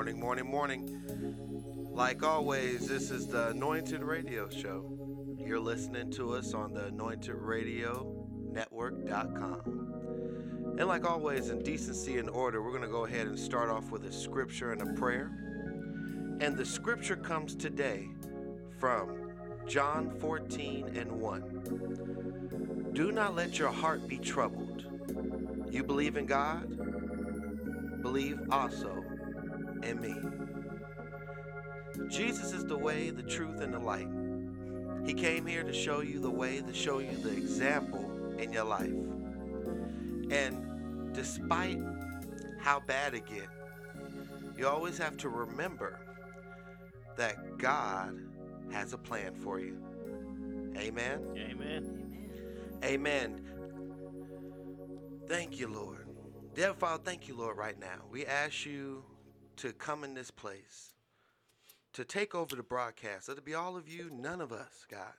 Morning, morning, morning. Like always, this is the Anointed Radio Show. You're listening to us on the Anointed Radio Network.com. And like always, in decency and order, we're going to go ahead and start off with a scripture and a prayer. And the scripture comes today from John 14 and 1. Do not let your heart be troubled. You believe in God? Believe also in me. Jesus is the way, the truth, and the light. He came here to show you the way, to show you the example in your life. And despite how bad it gets, you always have to remember that God has a plan for you. Amen. Amen. Amen. Thank you, Lord. Dear Father, thank you, Lord, right now. We ask you to come in this place, to take over the broadcast. Let it be all of you, none of us, God.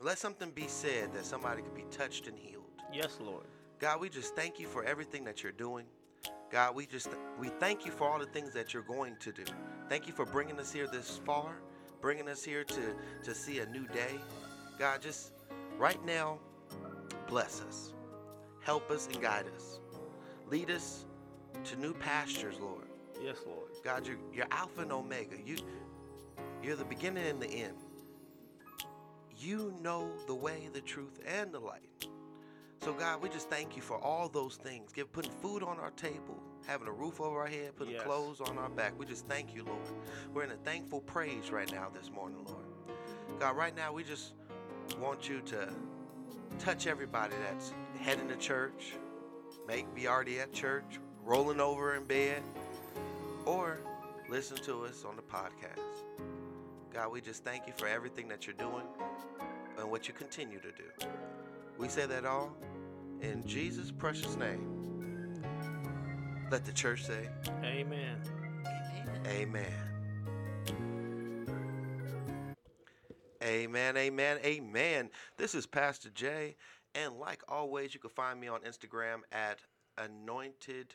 Let something be said that somebody could be touched and healed. Yes, Lord. God, we just thank you for everything that you're doing. God, we just we thank you for all the things that you're going to do. Thank you for bringing us here this far, bringing us here to to see a new day. God, just right now, bless us, help us and guide us, lead us to new pastures, Lord. Yes, Lord. God, you're, you're Alpha and Omega. You you're the beginning and the end. You know the way, the truth, and the light. So God, we just thank you for all those things. Give putting food on our table, having a roof over our head, putting Yes. clothes on our back. We just thank you, Lord. We're in a thankful praise right now this morning, Lord. God, right now we just want you to touch everybody that's heading to church, make be already at church, rolling over in bed, or listen to us on the podcast. God, we just thank you for everything that you're doing and what you continue to do. We say that all in Jesus' precious name. Let the church say, Amen. Amen. Amen, amen, amen. This is Pastor Jay, and like always, you can find me on Instagram at Anointed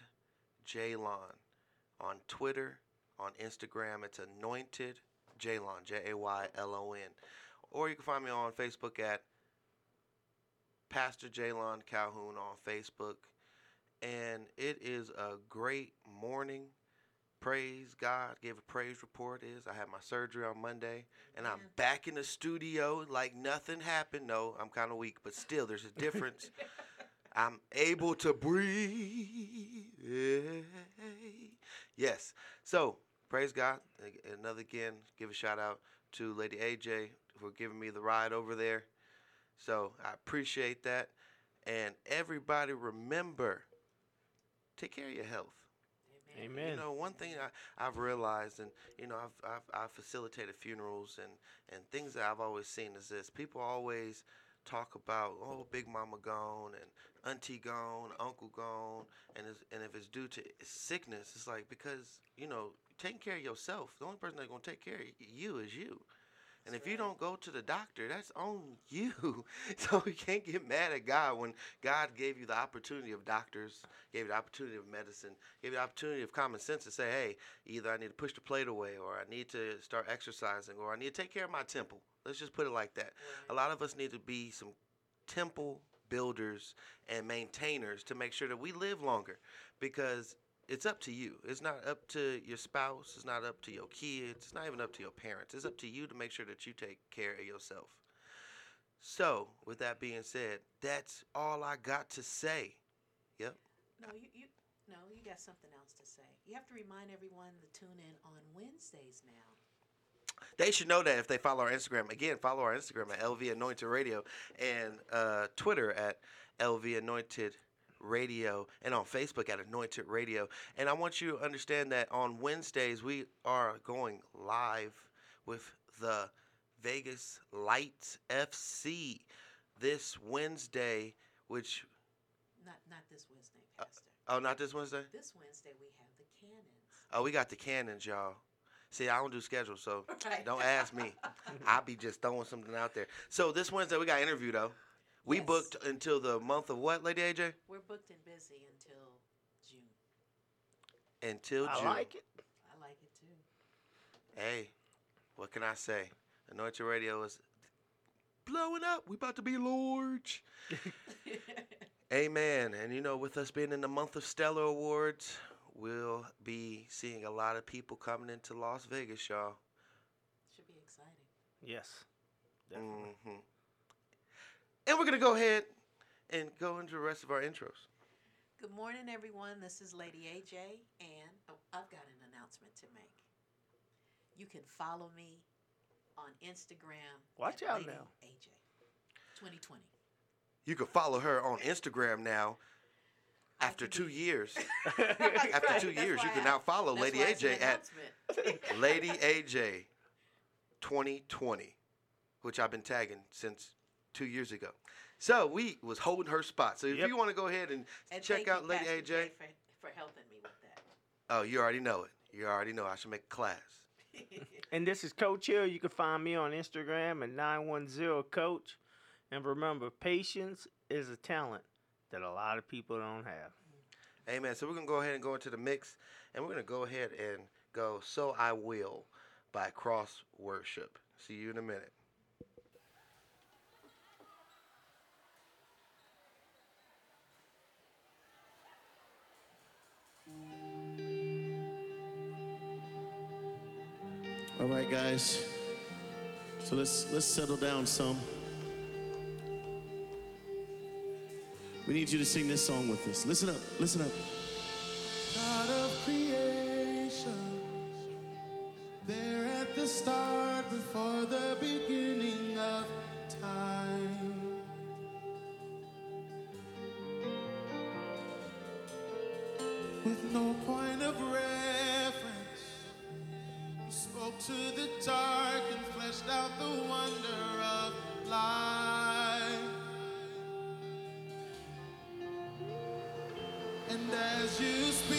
Jaylon. On Twitter, on Instagram, it's Anointed Jaylon, J A Y L O N. Or you can find me on Facebook at Pastor Jaylon Calhoun on Facebook. And it is a great morning praise God, Give a praise report is I had my surgery on Monday and I'm back in the studio like nothing happened. No, I'm kind of weak, but still there's a difference. I'm able to breathe. Yes. So, praise God. Another again, give a shout out to Lady AJ for giving me the ride over there. So, I appreciate that. And everybody remember take care of your health. Amen. You know, one thing I, I've realized, and you know, I've, I've I've facilitated funerals, and and things that I've always seen is this: people always talk about, oh, Big Mama gone, and Auntie gone, Uncle gone, and and if it's due to sickness, it's like because you know, taking care of yourself, the only person that's gonna take care of you is you. And if you don't go to the doctor, that's on you. So you can't get mad at God when God gave you the opportunity of doctors, gave you the opportunity of medicine, gave you the opportunity of common sense to say, hey, either I need to push the plate away, or I need to start exercising, or I need to take care of my temple. Let's just put it like that. A lot of us need to be some temple builders and maintainers to make sure that we live longer because it's up to you. It's not up to your spouse. It's not up to your kids. It's not even up to your parents. It's up to you to make sure that you take care of yourself. So, with that being said, that's all I got to say. Yep. No, you, you no, you got something else to say. You have to remind everyone to tune in on Wednesdays now. They should know that if they follow our Instagram. Again, follow our Instagram at LV Anointed Radio and uh, Twitter at LV Anointed Radio and on Facebook at Anointed Radio. And I want you to understand that on Wednesdays we are going live with the Vegas Lights FC this Wednesday, which Not not this Wednesday, Uh, Pastor. oh not this Wednesday? this Wednesday we have the cannons. Oh, we got the cannons, y'all. See, I don't do schedules, so Right. don't ask me. I'll be just throwing something out there. So this Wednesday we got an interview though. We Yes. booked until the month of what, Lady AJ? We're booked and busy until June. Until June. I June. like it. I like it too. Hey, what can I say? Anointed Radio is blowing up. We about to be large. Amen. And you know, with us being in the month of Stellar Awards, we'll be seeing a lot of people coming into Las Vegas, y'all. Should be exciting. Yes. Definitely. hmm And we're gonna go ahead and go into the rest of our intros. Good morning, everyone. This is Lady AJ, and oh, I've got an announcement to make. You can follow me on Instagram. Watch out Lady now. AJ, 2020. You can follow her on Instagram now. After two years, after two years, you can now follow Lady why it's an AJ at. Lady AJ 2020, which I've been tagging since two years ago. So we was holding her spot. So if Yep. you want to go ahead and, And check thank out you, Lady Pastor AJ, Jay, for, for helping me with that. oh, you already know it. You already know I should make a class. And this is Coach Hill. You can find me on Instagram at 910 Coach. And remember, patience is a talent that a lot of people don't have. Amen. So we're gonna go ahead and go into the mix, and we're gonna go ahead and go "So I Will" by Cross Worship. See you in a minute. All right, guys. So let's let's settle down some. We need you to sing this song with us. Listen up. Listen up. God of creation, there at the start, before the beginning to the dark and fleshed out the wonder of life. And as you speak,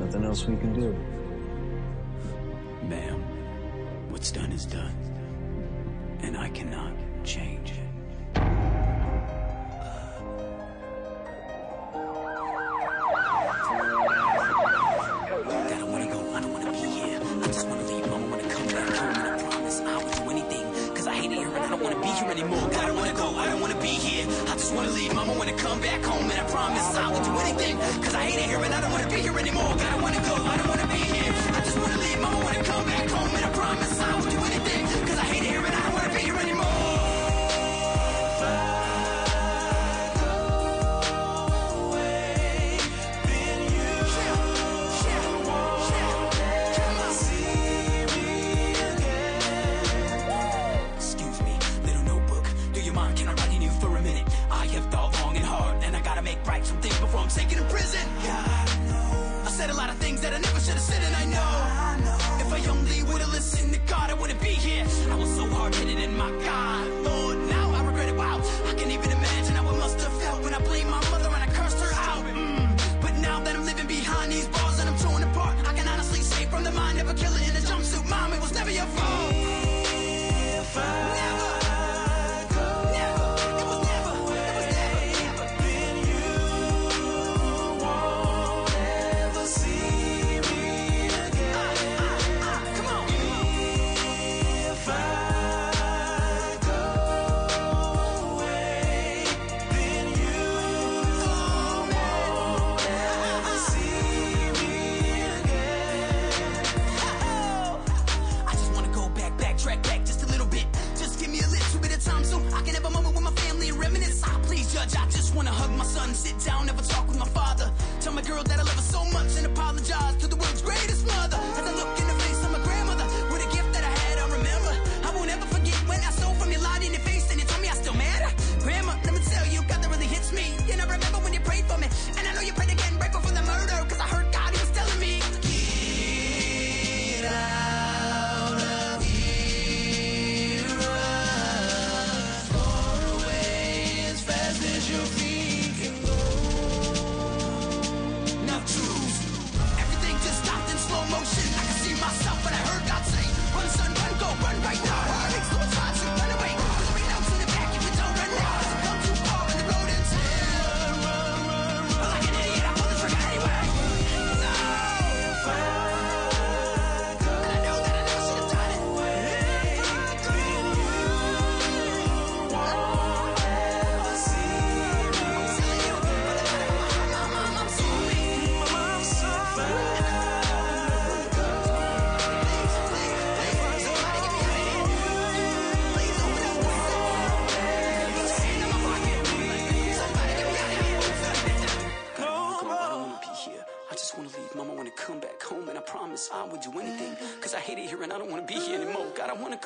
nothing else we can do.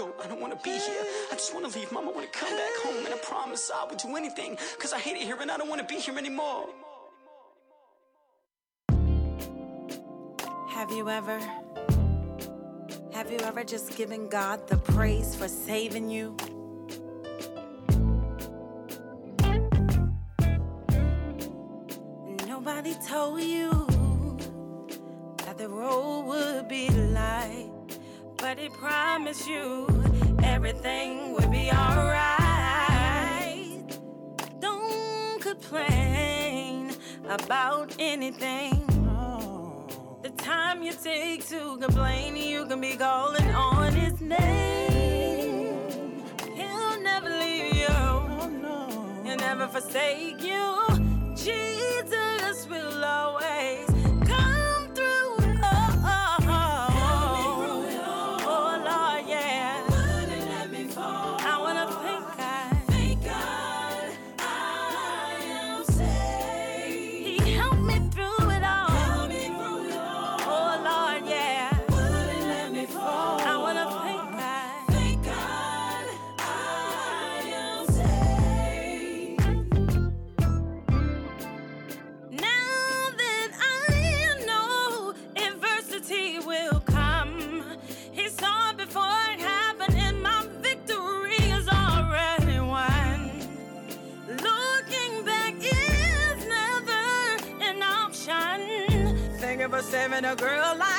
Go, I don't wanna be here. I just wanna leave, mama wanna come back home, and I promise I would do anything. Cause I hate it here and I don't wanna be here anymore. Have you ever? Have you ever just given God the praise for saving you? Nobody told you that the road would be but He promised you everything would be alright. Don't complain about anything. The time you take to complain, you can be calling on his name. He'll never leave you. He'll never forsake you. Jesus will always Saving a girl like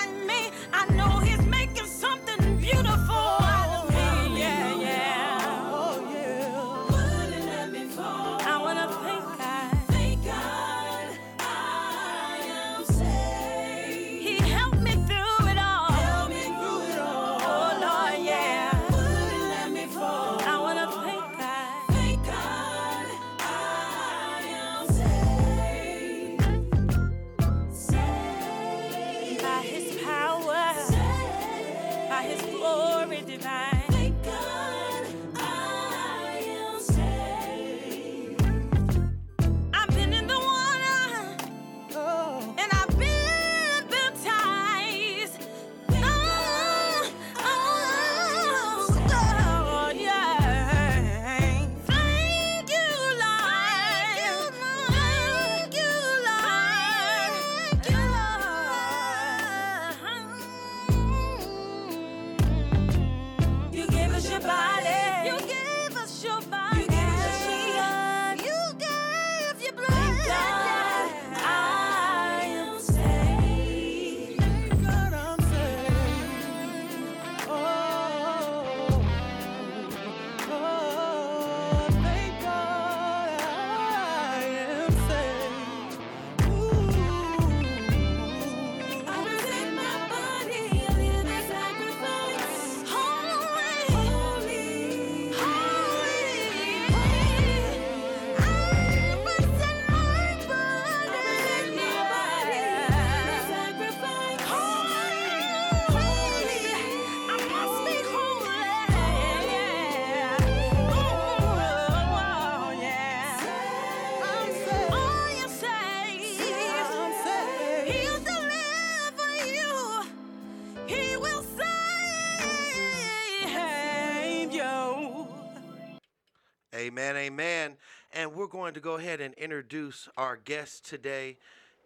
And to go ahead and introduce our guest today.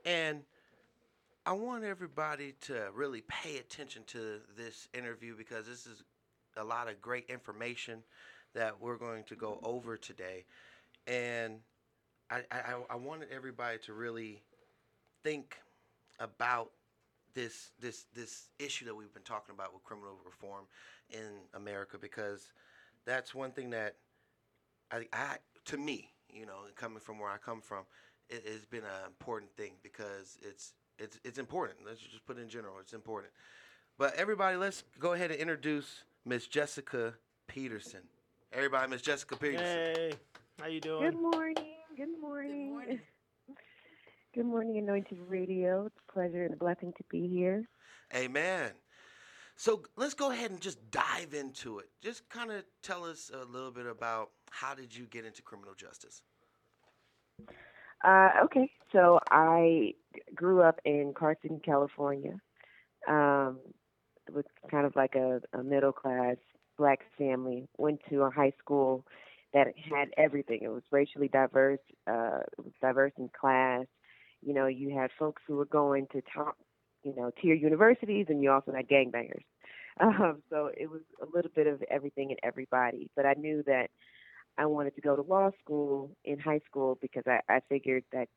And I want everybody to really pay attention to this interview because this is a lot of great information that we're going to go over today. And I, I, I wanted everybody to really think about this this this issue that we've been talking about with criminal reform in America because that's one thing that I, I to me, you know, coming from where I come from, it has been an important thing because it's it's it's important. Let's just put it in general. It's important. But everybody, let's go ahead and introduce Miss Jessica Peterson. Everybody, Miss Jessica Peterson. Hey, how you doing? Good morning. Good morning. Good morning. Good morning, Anointed Radio. It's a pleasure and a blessing to be here. Amen. So let's go ahead and just dive into it. Just kind of tell us a little bit about how did you get into criminal justice? Uh, okay, so I grew up in Carson, California, um, with kind of like a, a middle class black family. Went to a high school that had everything. It was racially diverse. Uh, it was diverse in class. You know, you had folks who were going to top, you know, tier universities, and you also had gangbangers. Um, so it was a little bit of everything and everybody. But I knew that I wanted to go to law school in high school because I, I figured that,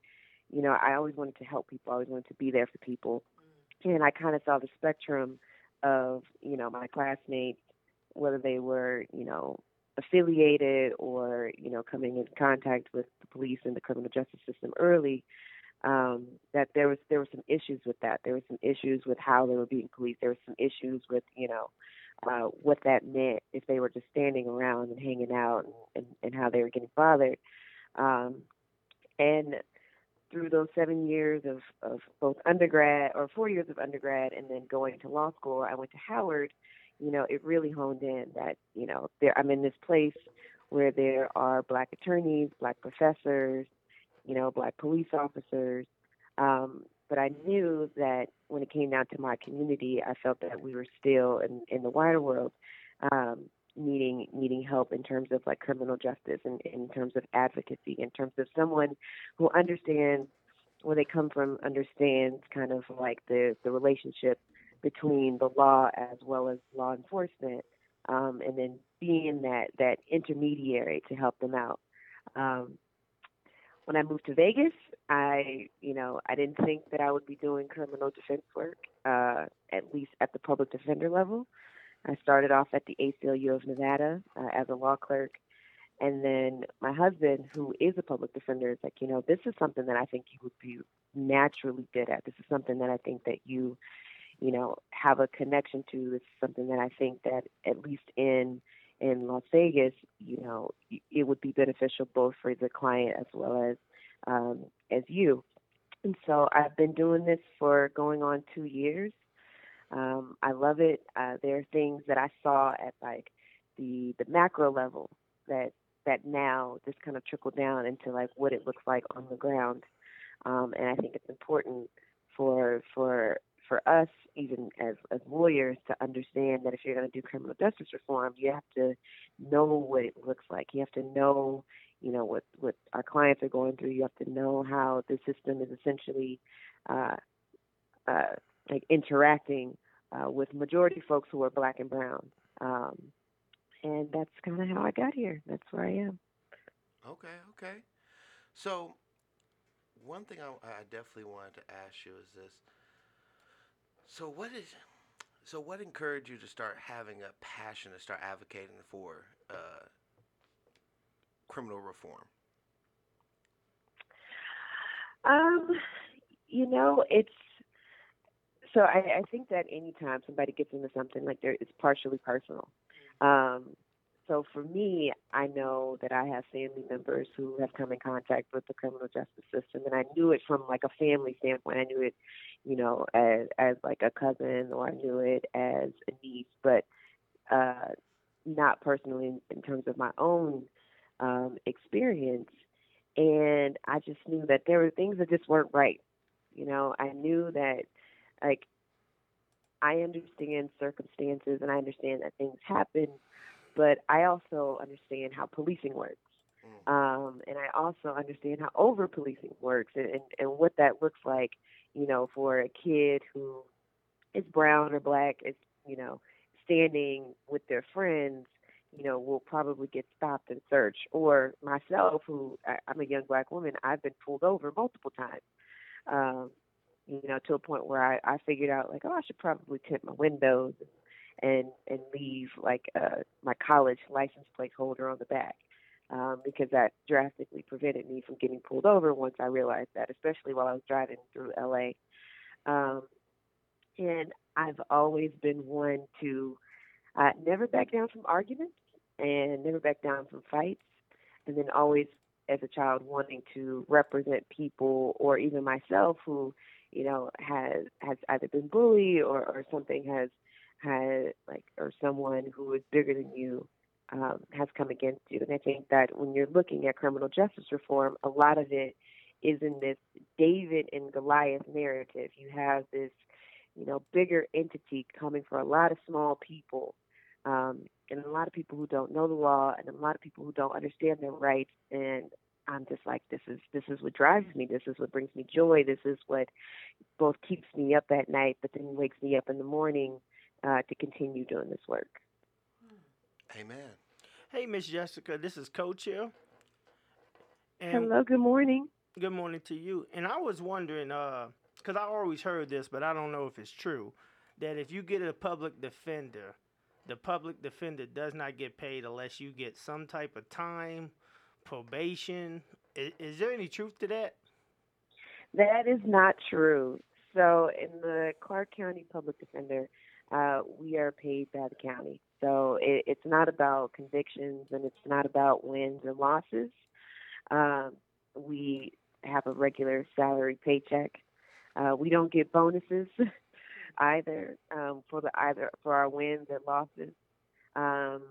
you know, I always wanted to help people. I always wanted to be there for people. And I kind of saw the spectrum of, you know, my classmates, whether they were, you know, affiliated or, you know, coming in contact with the police and the criminal justice system early, um, that there was there were some issues with that. There were some issues with how they were being policed. There were some issues with, you know, uh, what that meant if they were just standing around and hanging out and, and, and how they were getting bothered. Um, and through those seven years of, of both undergrad or four years of undergrad and then going to law school, I went to Howard, you know, it really honed in that, you know, there I'm in this place where there are black attorneys, black professors, you know, black police officers. Um, but I knew that when it came down to my community, I felt that we were still in, in the wider world um, needing needing help in terms of like criminal justice and in terms of advocacy, in terms of someone who understands where they come from, understands kind of like the the relationship between the law as well as law enforcement, um, and then being that that intermediary to help them out. Um, when I moved to Vegas, I, you know, I didn't think that I would be doing criminal defense work, uh, at least at the public defender level. I started off at the ACLU of Nevada uh, as a law clerk. And then my husband, who is a public defender, is like, you know, this is something that I think you would be naturally good at. This is something that I think that you, you know, have a connection to. This is something that I think that at least in in Las Vegas, you know, it would be beneficial both for the client as well as um, as you. And so I've been doing this for going on two years. Um, I love it. Uh, there are things that I saw at like the the macro level that that now just kind of trickle down into like what it looks like on the ground. Um, and I think it's important for for for us, even as as lawyers, to understand that if you're going to do criminal justice reform, you have to know what it looks like. You have to know, you know, what what our clients are going through. You have to know how the system is essentially uh, uh, like interacting uh, with majority folks who are black and brown. Um, and that's kind of how I got here. That's where I am. Okay, okay. So, one thing I, I definitely wanted to ask you is this. So, what is, so what encouraged you to start having a passion to start advocating for uh, criminal reform? Um, you know, it's so I, I think that anytime somebody gets into something like there, it's partially personal. Um, so for me, I know that I have family members who have come in contact with the criminal justice system, and I knew it from like a family standpoint. I knew it, you know, as as like a cousin, or I knew it as a niece, but uh, not personally in, in terms of my own um, experience. And I just knew that there were things that just weren't right. You know, I knew that like I understand circumstances and I understand that things happen, but I also understand how policing works. Um, and I also understand how over policing works and, and, and what that looks like, you know, for a kid who is brown or black, is, you know, standing with their friends, you know, will probably get stopped and searched. Or myself, who I, I'm a young black woman, I've been pulled over multiple times. Um, you know, to a point where I, I figured out like, oh, I should probably tint my windows and and leave like uh, my college license plate holder on the back um, because that drastically prevented me from getting pulled over once I realized that, especially while I was driving through LA. Um, and I've always been one to uh, never back down from arguments and never back down from fights, and then always as a child wanting to represent people, or even myself who, you know, has has either been bullied or or something has had like or someone who is bigger than you um, has come against you. And I think that when you're looking at criminal justice reform, a lot of it is in this David and Goliath narrative. You have this, you know, bigger entity coming for a lot of small people, um, and a lot of people who don't know the law, and a lot of people who don't understand their rights. And I'm just like, this is this is what drives me. This is what brings me joy. This is what both keeps me up at night, but then wakes me up in the morning uh, to continue doing this work. Amen. Hey, Miss Jessica, this is Coach here. And Hello, good morning. Good morning to you. And I was wondering, because I always heard this, but I don't know if it's true, that if you get a public defender, the public defender does not get paid unless you get some type of time, probation. Is, is there any truth to that? That is not true. So, in the Clark County Public Defender, uh, we are paid by the county. So, it, it's not about convictions and it's not about wins and losses. Um, we have a regular salary paycheck. Uh, we don't get bonuses either um, for the either for our wins and losses. Um,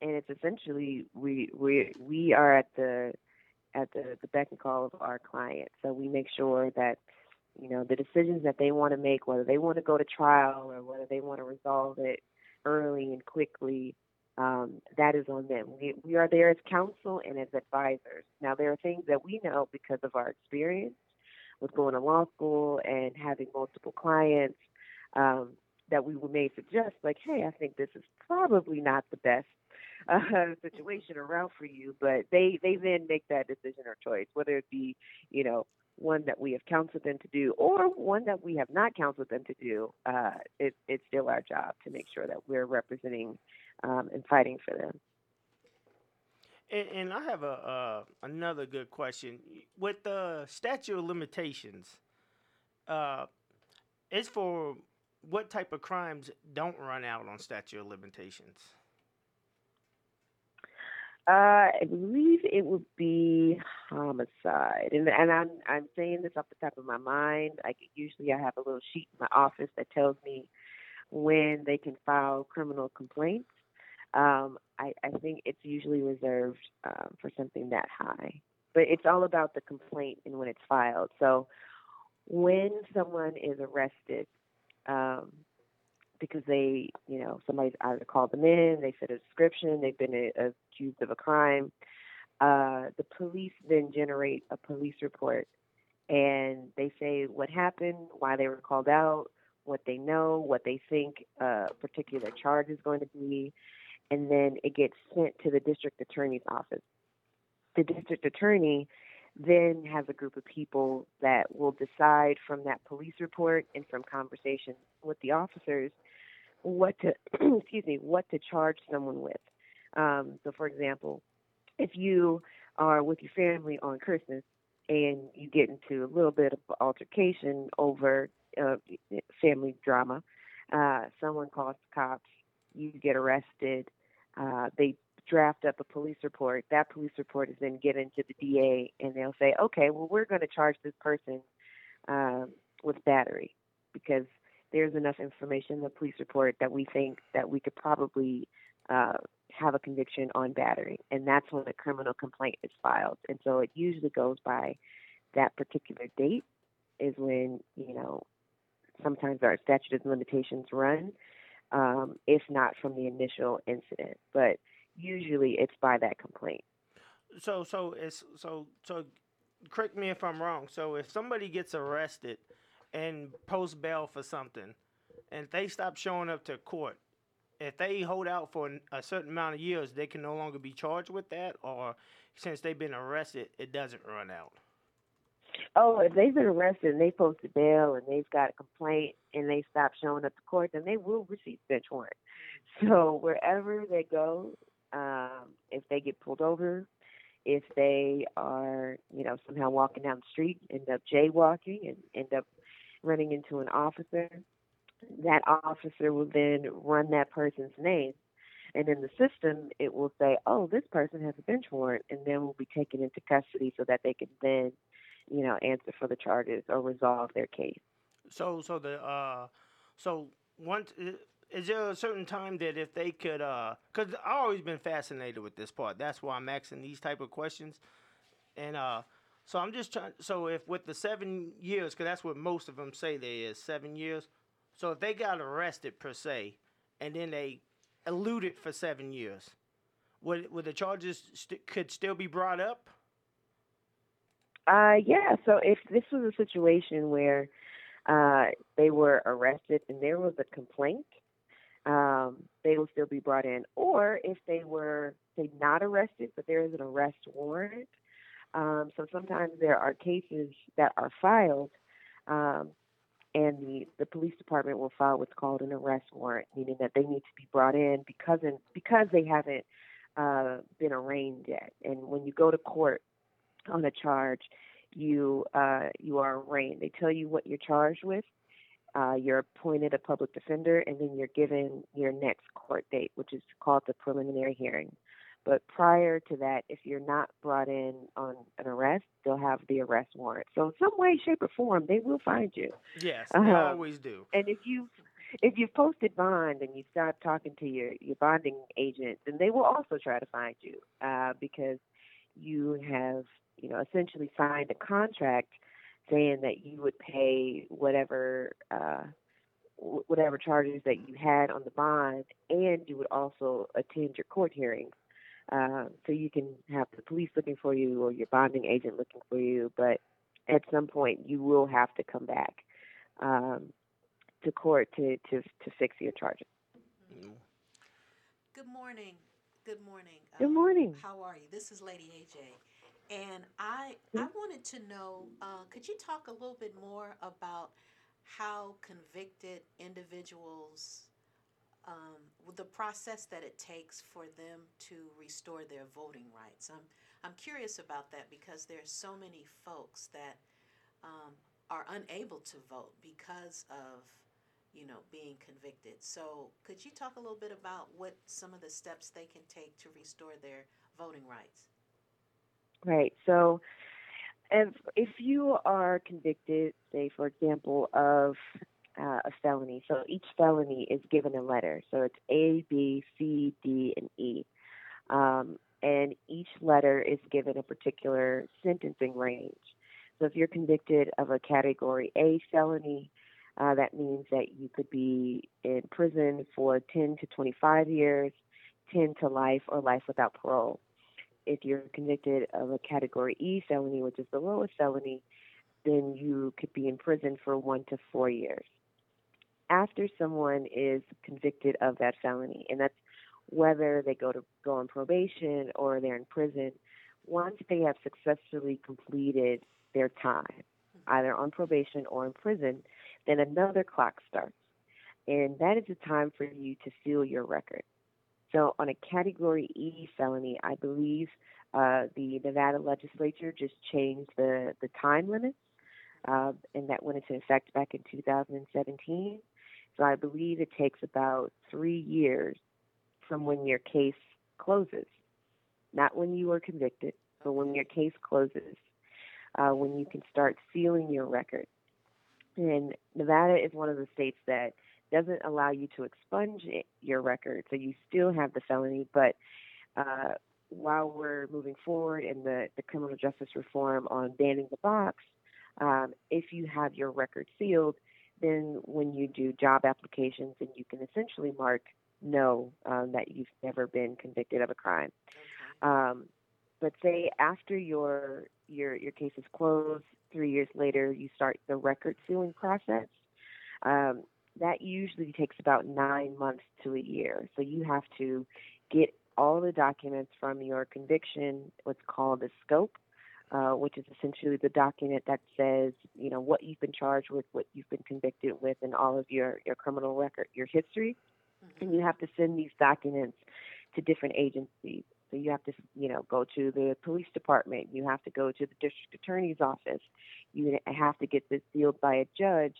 and it's essentially we we we are at the at the, the beck and call of our client. So we make sure that you know the decisions that they want to make, whether they want to go to trial or whether they want to resolve it early and quickly, um, that is on them. We, we are there as counsel and as advisors. Now, there are things that we know because of our experience with going to law school and having multiple clients um, that we may suggest, like, hey, I think this is probably not the best uh, situation around for you, but they, they then make that decision or choice, whether it be, you know, one that we have counseled them to do or one that we have not counseled them to do, uh, it, it's still our job to make sure that we're representing um, and fighting for them. And, and I have a uh, another good question with the statute of limitations. Uh, it's for what type of crimes don't run out on statute of limitations? Uh, I believe it would be homicide, and and I'm I'm saying this off the top of my mind. Like usually, I have a little sheet in my office that tells me when they can file criminal complaints. Um, I I think it's usually reserved um, for something that high, but it's all about the complaint and when it's filed. So when someone is arrested, um, because they, you know, somebody's either called them in, they said a description, they've been a, accused of a crime. Uh, the police then generate a police report and they say what happened, why they were called out, what they know, what they think a particular charge is going to be, and then it gets sent to the district attorney's office. The district attorney then has a group of people that will decide from that police report and from conversations with the officers what to excuse me what to charge someone with. Um, so, for example, if you are with your family on Christmas and you get into a little bit of altercation over uh, family drama, uh, someone calls the cops, you get arrested, uh, they draft up a police report. That police report is then given to the DA, and they'll say, okay, well, we're going to charge this person um, with battery because there's enough information in the police report that we think that we could probably uh, have a conviction on battery, and that's when a criminal complaint is filed. And so it usually goes by that particular date is when you know sometimes our statute of limitations run, um, if not from the initial incident, but usually it's by that complaint. So so it's so so correct me if I'm wrong. So if somebody gets arrested and post bail for something, and if they stop showing up to court, if they hold out for a certain amount of years, they can no longer be charged with that, or since they've been arrested, it doesn't run out. Oh, if they've been arrested and they posted bail and they've got a complaint and they stop showing up to court, then they will receive bench warrant. So wherever they go, um, if they get pulled over, if they are, you know, somehow walking down the street, end up jaywalking and end up running into an officer, that officer will then run that person's name. And in the system, it will say, oh, this person has a bench warrant, and then will be taken into custody so that they can then, you know, answer for the charges or resolve their case. So so the uh so once is there a certain time that if they could uh cuz I've always been fascinated with this part. That's why I'm asking these type of questions. And uh so I'm just trying so if with the 7 years cuz that's what most of them say there is 7 years. So if they got arrested per se and then they eluded for 7 years would would the charges st- could still be brought up? Uh, yeah. So if this was a situation where uh, they were arrested and there was a complaint, um, they will still be brought in. Or if they were, say, not arrested, but there is an arrest warrant. Um, so sometimes there are cases that are filed, um, and the, the police department will file what's called an arrest warrant, meaning that they need to be brought in because in, because they haven't uh, been arraigned yet. And when you go to court on a charge, you uh, you are arraigned. They tell you what you're charged with. Uh, you're appointed a public defender, and then you're given your next court date, which is called the preliminary hearing. But prior to that, if you're not brought in on an arrest, they'll have the arrest warrant. So in some way, shape, or form, they will find you. Yes, they Uh-huh. always do. And if you if you've posted bond and you start talking to your your bonding agent, then they will also try to find you uh, because you have you know essentially signed a contract saying that you would pay whatever uh, whatever charges that you had on the bond, and you would also attend your court hearings. Uh, so you can have the police looking for you or your bonding agent looking for you, but at some point you will have to come back um, to court to, to to fix your charges. Good morning. Good morning. Good Um, morning. How are you? This is Lady AJ. And I I wanted to know, uh, could you talk a little bit more about how convicted individuals, um, the process that it takes for them to restore their voting rights? I'm I'm curious about that because there's so many folks that um, are unable to vote because of you know being convicted. So could you talk a little bit about what some of the steps they can take to restore their voting rights? Right. So, if if you are convicted, say for example, of uh, a felony, so each felony is given a letter. So it's A, B, C, D, and E, um, and each letter is given a particular sentencing range. So if you're convicted of a Category A felony, uh, that means that you could be in prison for 10 to 25 years, 10 to life, or life without parole if you're convicted of a category E felony, which is the lowest felony, then you could be in prison for one to four years. After someone is convicted of that felony, and that's whether they go to go on probation or they're in prison, once they have successfully completed their time, either on probation or in prison, then another clock starts. And that is the time for you to seal your record. So, on a Category E felony, I believe uh, the Nevada legislature just changed the, the time limits, uh, and that went into effect back in 2017. So, I believe it takes about three years from when your case closes, not when you are convicted, but when your case closes, uh, when you can start sealing your record. And Nevada is one of the states that doesn't allow you to expunge it, your record, so you still have the felony. But uh, while we're moving forward in the, the criminal justice reform on banning the box, um, if you have your record sealed, then when you do job applications, and you can essentially mark no um, that you've never been convicted of a crime. Um, but say after your your your case is closed, three years later, you start the record sealing process. Um, that usually takes about nine months to a year. So you have to get all the documents from your conviction, what's called the SCOPE, uh, which is essentially the document that says, you know, what you've been charged with, what you've been convicted with, and all of your, your criminal record, your history. And you have to send these documents to different agencies. So you have to, you know, go to the police department. You have to go to the district attorney's office. You have to get this sealed by a judge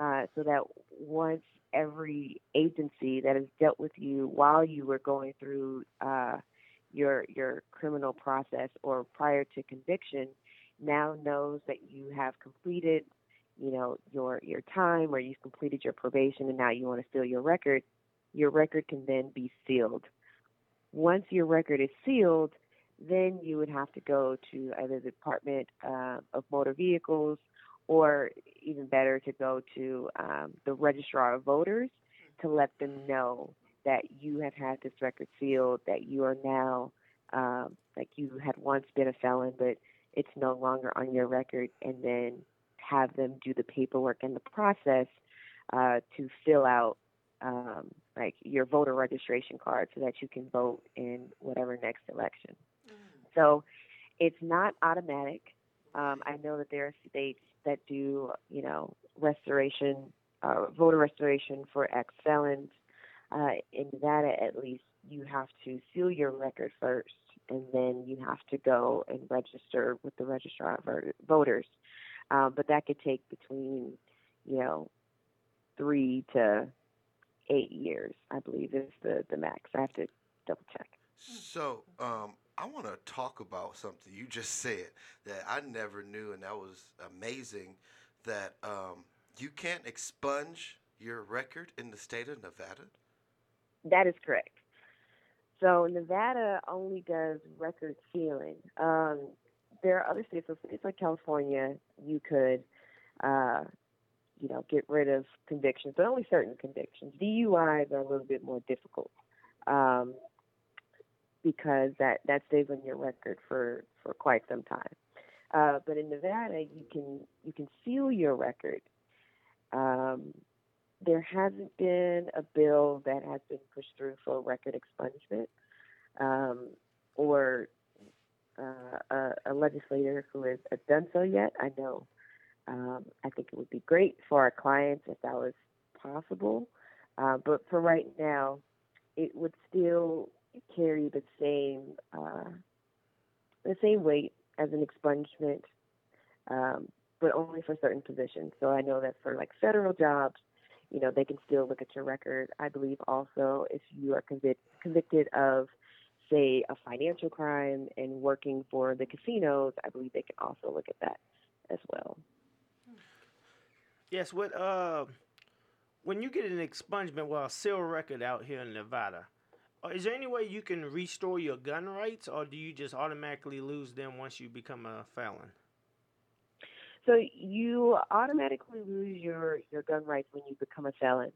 uh, so that once every agency that has dealt with you while you were going through uh, your your criminal process or prior to conviction now knows that you have completed, you know, your your time or you've completed your probation and now you want to seal your record, your record can then be sealed. Once your record is sealed, then you would have to go to either the Department uh, of Motor Vehicles or even better to go to um, the Registrar of Voters to let them know that you have had this record sealed, that you are now, um, like you had once been a felon, but it's no longer on your record, and then have them do the paperwork and the process uh, to fill out um, like your voter registration card so that you can vote in whatever next election. So it's not automatic. Um, I know that there are states that do, you know, restoration, uh, voter restoration for ex felons. Uh, in Nevada, at least, you have to seal your record first, and then you have to go and register with the registrar of voters. Um, but that could take between, you know, three to eight years, I believe, is the, the max. I have to double check. So, um, I want to talk about something you just said that I never knew, and that was amazing. That um, you can't expunge your record in the state of Nevada. That is correct. So Nevada only does record sealing. Um, there are other states, so states like California, you could, uh, you know, get rid of convictions, but only certain convictions. DUIs are a little bit more difficult um, because that that stays on your record for for quite some time. Uh, but in Nevada, you can you can seal your record. Um, there hasn't been a bill that has been pushed through for record expungement um, or uh, a, a, legislator who has done so yet. I know. Um, I think it would be great for our clients if that was possible. Uh, but for right now, it would still carry the same uh, the same weight as an expungement, um, but only for certain positions. So I know that for like federal jobs, you know, they can still look at your record. I believe also if you are convic- convicted of, say, a financial crime and working for the casinos, I believe they can also look at that as well. Yes, what uh, when you get an expungement, well, a seal record out here in Nevada, uh, is there any way you can restore your gun rights, or do you just automatically lose them once you become a felon? So you automatically lose your, your gun rights when you become a felon.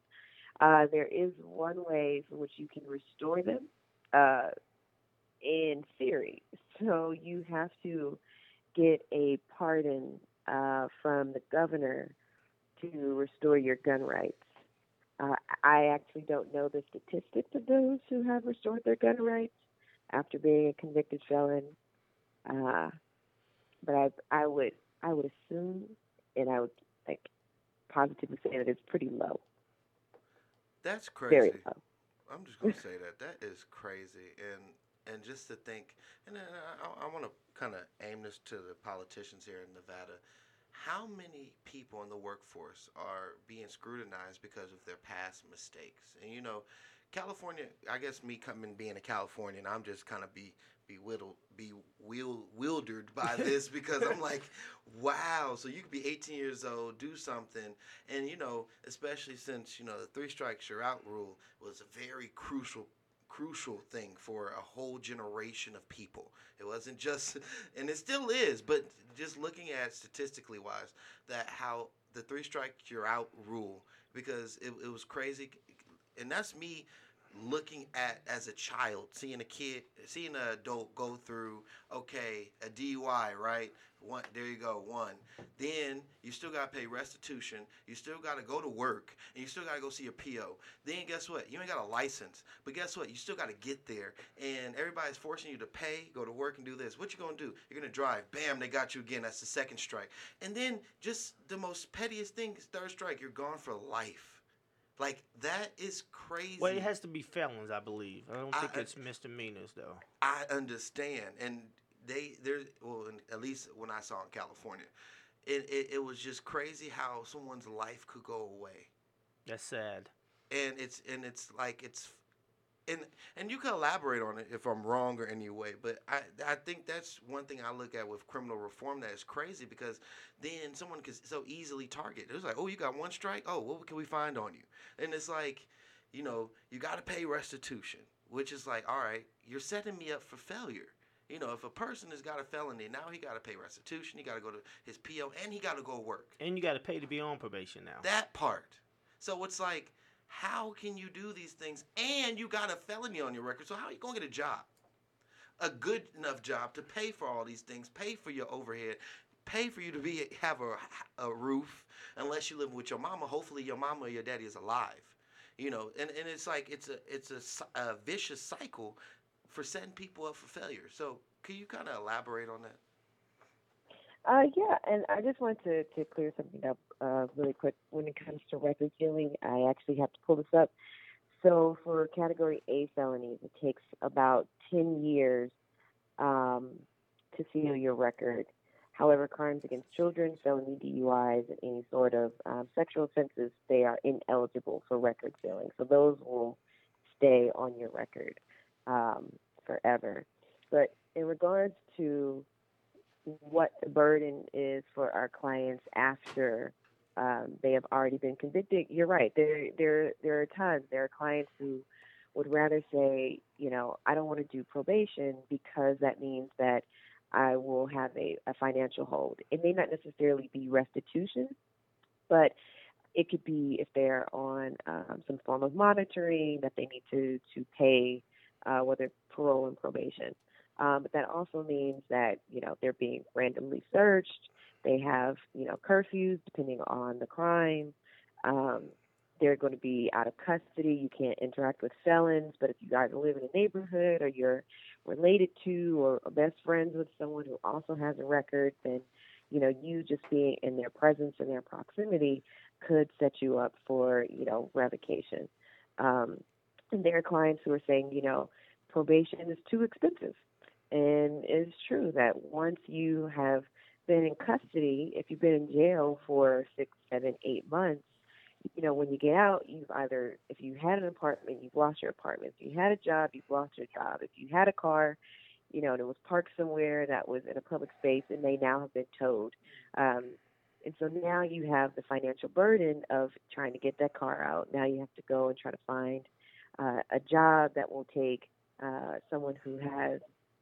Uh, there is one way for which you can restore them uh, in theory. So you have to get a pardon uh, from the governor to restore your gun rights. Uh, I actually don't know the statistics of those who have restored their gun rights after being a convicted felon, uh, but I I would I would assume, and I would like positively say that it's pretty low. That's crazy. Very low. I'm just gonna say that that is crazy, and and just to think, and then I, I want to kind of aim this to the politicians here in Nevada. How many people in the workforce are being scrutinized because of their past mistakes? And you know, California. I guess me coming being a Californian, I'm just kind of be bewildered, bewildered by this because I'm like, wow. So you could be 18 years old, do something, and you know, especially since you know the three strikes you're out rule was a very crucial crucial thing for a whole generation of people. It wasn't just, and it still is, but just looking at statistically wise, that how the three strike you're out rule because it, it was crazy, and that's me looking at as a child, seeing a kid, seeing an adult go through, okay, a DUI, right? One, there you go, one. Then you still gotta pay restitution. You still gotta go to work, and you still gotta go see your PO. Then guess what? You ain't got a license, but guess what? You still gotta get there, and everybody's forcing you to pay, go to work, and do this. What you gonna do? You're gonna drive. Bam, they got you again. That's the second strike. And then just the most pettiest thing, third strike. You're gone for life. Like that is crazy. Well, it has to be felons, I believe. I don't think I- it's misdemeanors though. I understand, and they there. Well, at least when I saw in California, it, it it was just crazy how someone's life could go away. That's sad. and it's and it's like it's and and you can elaborate on it if I'm wrong or any way, but I I think that's one thing I look at with criminal reform that is crazy because then someone can so easily target. It was like, oh, you got one strike. Oh, what can we find on you? And it's like, you know, you got to pay restitution, which is like, all right, you're setting me up for failure. You know, if a person has got a felony, now he got to pay restitution. He got to go to his PO, and he got to go work. And you got to pay to be on probation now. That part. So it's like, how can you do these things and you got a felony on your record? So how are you gonna get a job? A good enough job to pay for all these things, pay for your overhead, pay for you to be have a, a roof, unless you live with your mama. Hopefully your mama or your daddy is alive. You know, and, and it's like it's a it's a, a vicious cycle for setting people up for failure. So can you kind of elaborate on that? Uh, yeah, and I just wanted to, to clear something up uh, really quick. When it comes to record sealing, I actually have to pull this up. So for Category A felonies, it takes about 10 years um, to seal your record. However, crimes against children, felony DUIs, and any sort of um, sexual offenses, they are ineligible for record sealing. So those will stay on your record um, forever. But in regards to what the burden is for our clients after um, they have already been convicted, you're right. There, there, there are times there are clients who would rather say, you know, I don't want to do probation because that means that I will have a, a financial hold. It may not necessarily be restitution, but it could be if they're on um, some form of monitoring that they need to to pay, uh, whether parole and probation. Um, but that also means that you know they're being randomly searched. They have you know curfews depending on the crime. Um, they're going to be out of custody. You can't interact with felons. But if you guys live in a neighborhood or you're related to or, best friends with someone who also has a record, then you know you just being in their presence and their proximity could set you up for you know revocation. Um, and there are clients who are saying, you know, probation is too expensive. And it's true that once you have been in custody, if you've been in jail for six, seven, eight months, you know, when you get out, you've either, if you had an apartment, you've lost your apartment. If you had a job, you've lost your job. If you had a car, you know, and it was parked somewhere that was in a public space, it may now have been towed. Um, and so now you have the financial burden of trying to get that car out. Now you have to go and try to find uh, a job that will take uh, someone who has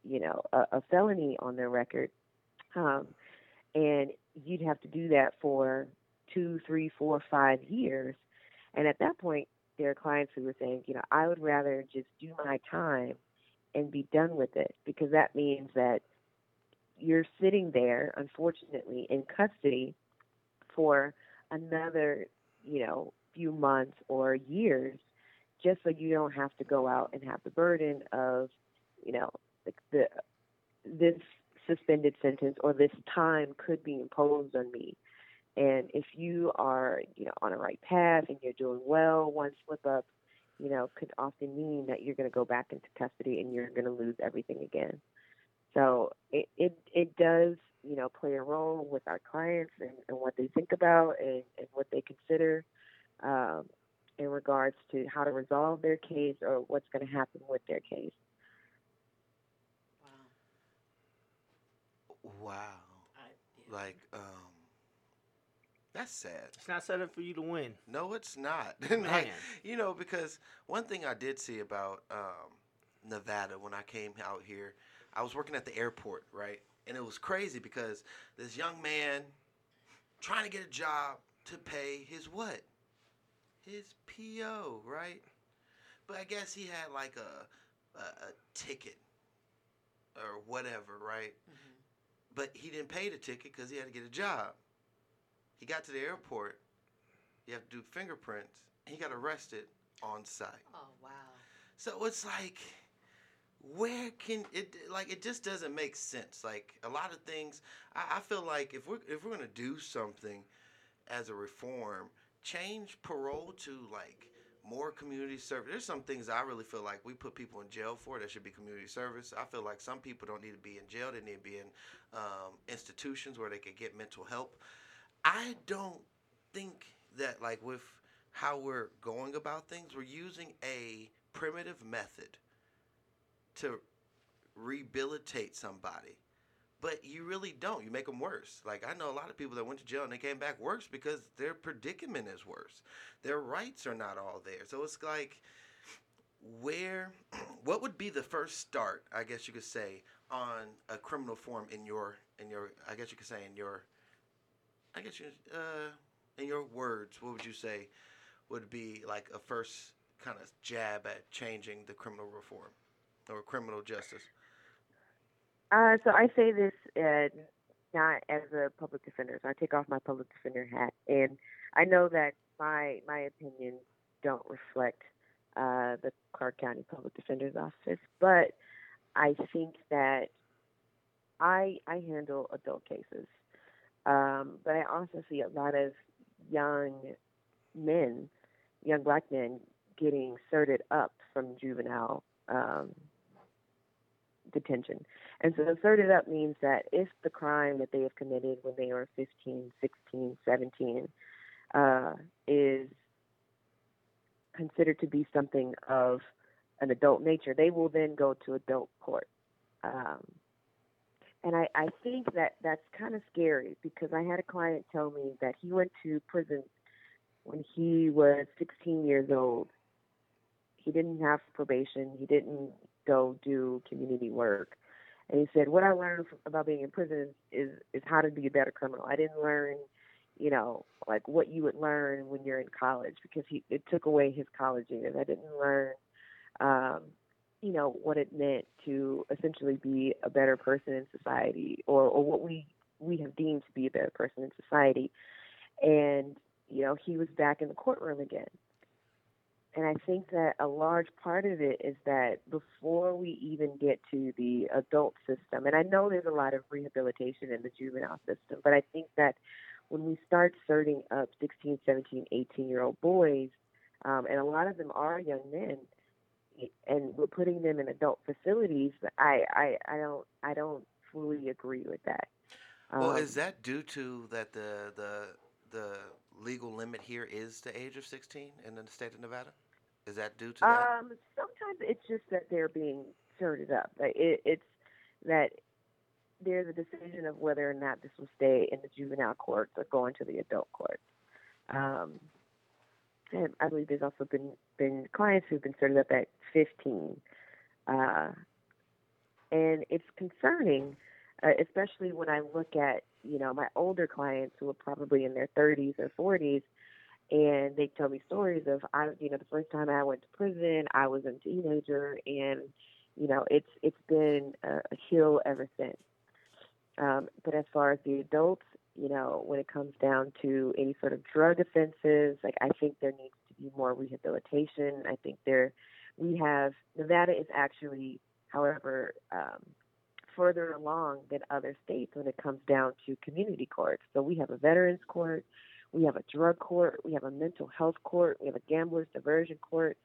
you know, a, a felony on their record. Um, and you'd have to do that for two, three, four, five years. And at that point, there are clients who were saying, you know, I would rather just do my time and be done with it because that means that you're sitting there, unfortunately, in custody for another, you know, few months or years just so you don't have to go out and have the burden of, you know, the, this suspended sentence or this time could be imposed on me. And if you are, you know, on a right path and you're doing well, one slip up, you know, could often mean that you're going to go back into custody and you're going to lose everything again. So it, it, it does, you know, play a role with our clients and, and what they think about and, and what they consider um, in regards to how to resolve their case or what's going to happen with their case. Wow. Like, um, that's sad. It's not set up for you to win. No, it's not. Man. like, you know, because one thing I did see about um, Nevada when I came out here, I was working at the airport, right? And it was crazy because this young man trying to get a job to pay his what? His PO, right? But I guess he had like a a, a ticket or whatever, right? Mm-hmm. But he didn't pay the ticket because he had to get a job. He got to the airport. You have to do fingerprints. He got arrested on site. Oh wow. So it's like, where can it like it just doesn't make sense. Like a lot of things, I, I feel like if we're if we're gonna do something as a reform, change parole to like more community service. There's some things I really feel like we put people in jail for that should be community service. I feel like some people don't need to be in jail; they need to be in um, institutions where they could get mental help. I don't think that like with how we're going about things. We're using a primitive method to rehabilitate somebody. But you really don't. You make them worse. Like I know a lot of people that went to jail and they came back worse because their predicament is worse. Their rights are not all there. So it's like where what would be the first start, I guess you could say, on a criminal form in your in your I guess you could say in your I guess you uh in your words, what would you say would be like a first kind of jab at changing the criminal reform or criminal justice? Uh, so I say this uh, not as a public defender. So I take off my public defender hat, and I know that my my opinions don't reflect uh, the Clark County Public Defender's Office, but I think that I I handle adult cases, um, but I also see a lot of young men, young black men, getting sorted up from juvenile um, detention. And so sorted up means that if the crime that they have committed when they were 15, 16, 17 uh, is considered to be something of an adult nature, they will then go to adult court. Um, and I, I think that that's kind of scary because I had a client tell me that he went to prison when he was 16 years old. He didn't have probation. He didn't go do community work. And he said, "What I learned about being in prison is is how to be a better criminal. I didn't learn, you know, like what you would learn when you're in college because he it took away his college years. I didn't learn, um, you know, what it meant to essentially be a better person in society, or or what we we have deemed to be a better person in society. And you know, he was back in the courtroom again. And I think that a large part of it is that before we even get to the adult system, and I know there's a lot of rehabilitation in the juvenile system, but I think that when we start starting up 16, 17, 18 year old boys, um, and a lot of them are young men, and we're putting them in adult facilities, I, I, I don't, I don't fully agree with that. Well, Um, is that due to that the the the legal limit here is the age of 16 in the state of Nevada? Is that due to that? Um, sometimes it's just that they're being sorted up. It, it's that there's a decision of whether or not this will stay in the juvenile courts or go into the adult courts. Um, and I believe there's also been been clients who've been sorted up at 15, uh, and it's concerning, uh, especially when I look at you know my older clients who are probably in their 30s or 40s, and they tell me stories of I you know the first time I went to prison I was a teenager and you know it's it's been a, hill ever since. Um, but as far as the adults, you know, when it comes down to any sort of drug offenses, like I think there needs to be more rehabilitation. I think there, we have Nevada is actually, however, um, further along than other states when it comes down to community courts. So we have a veterans court, we have a drug court, we have a mental health court, we have a gamblers diversion court.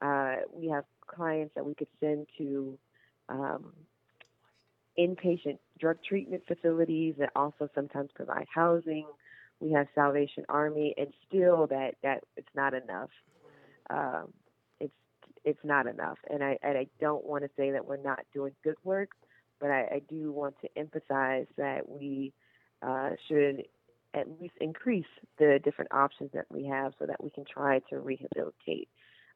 Uh, we have clients that we could send to um, inpatient drug treatment facilities that also sometimes provide housing. We have Salvation Army, and still that that it's not enough. Um, it's it's not enough, and I and I don't want to say that we're not doing good work, but I, I do want to emphasize that we uh, should at least increase the different options that we have so that we can try to rehabilitate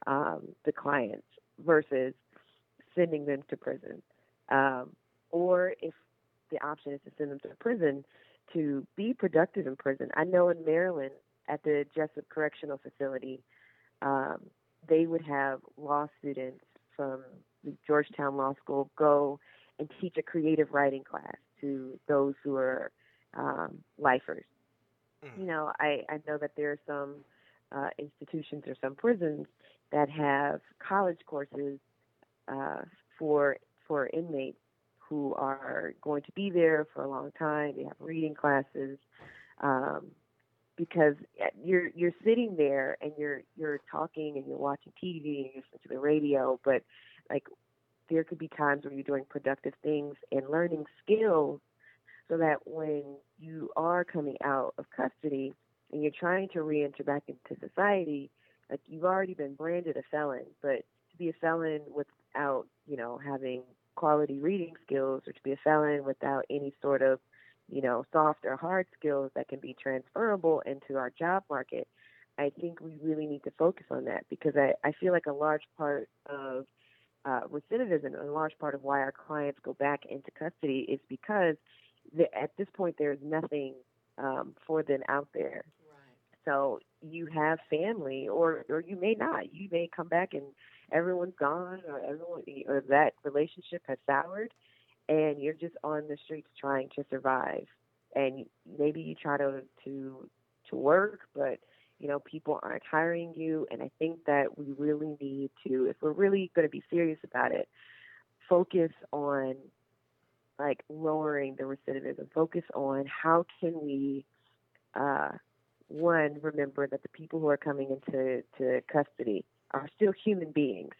um, the clients versus sending them to prison. Um, or if the option is to send them to prison, to be productive in prison. I know in Maryland at the Jessup Correctional Facility, um, they would have law students from the Georgetown Law School go and teach a creative writing class to those who are um, lifers. You know, I, I know that there are some uh, institutions or some prisons that have college courses uh, for for inmates who are going to be there for a long time. They have reading classes um, because you're you're sitting there and you're you're talking and you're watching TV and you're listening to the radio, but like there could be times where you're doing productive things and learning skills so that when you are coming out of custody, and you're trying to re-enter back into society, like you've already been branded a felon, but to be a felon without, you know, having quality reading skills or to be a felon without any sort of, you know, soft or hard skills that can be transferable into our job market, I think we really need to focus on that because I, I feel like a large part of uh, recidivism, a large part of why our clients go back into custody is because the, at this point there's nothing um, for them out there. So you have family, or or you may not. You may come back and everyone's gone, or everyone or that relationship has soured, and you're just on the streets trying to survive. And maybe you try to to to work, but you know people aren't hiring you. And I think that we really need to, if we're really going to be serious about it, focus on like lowering the recidivism. Focus on how can we. Uh, one, remember that the people who are coming into to custody are still human beings,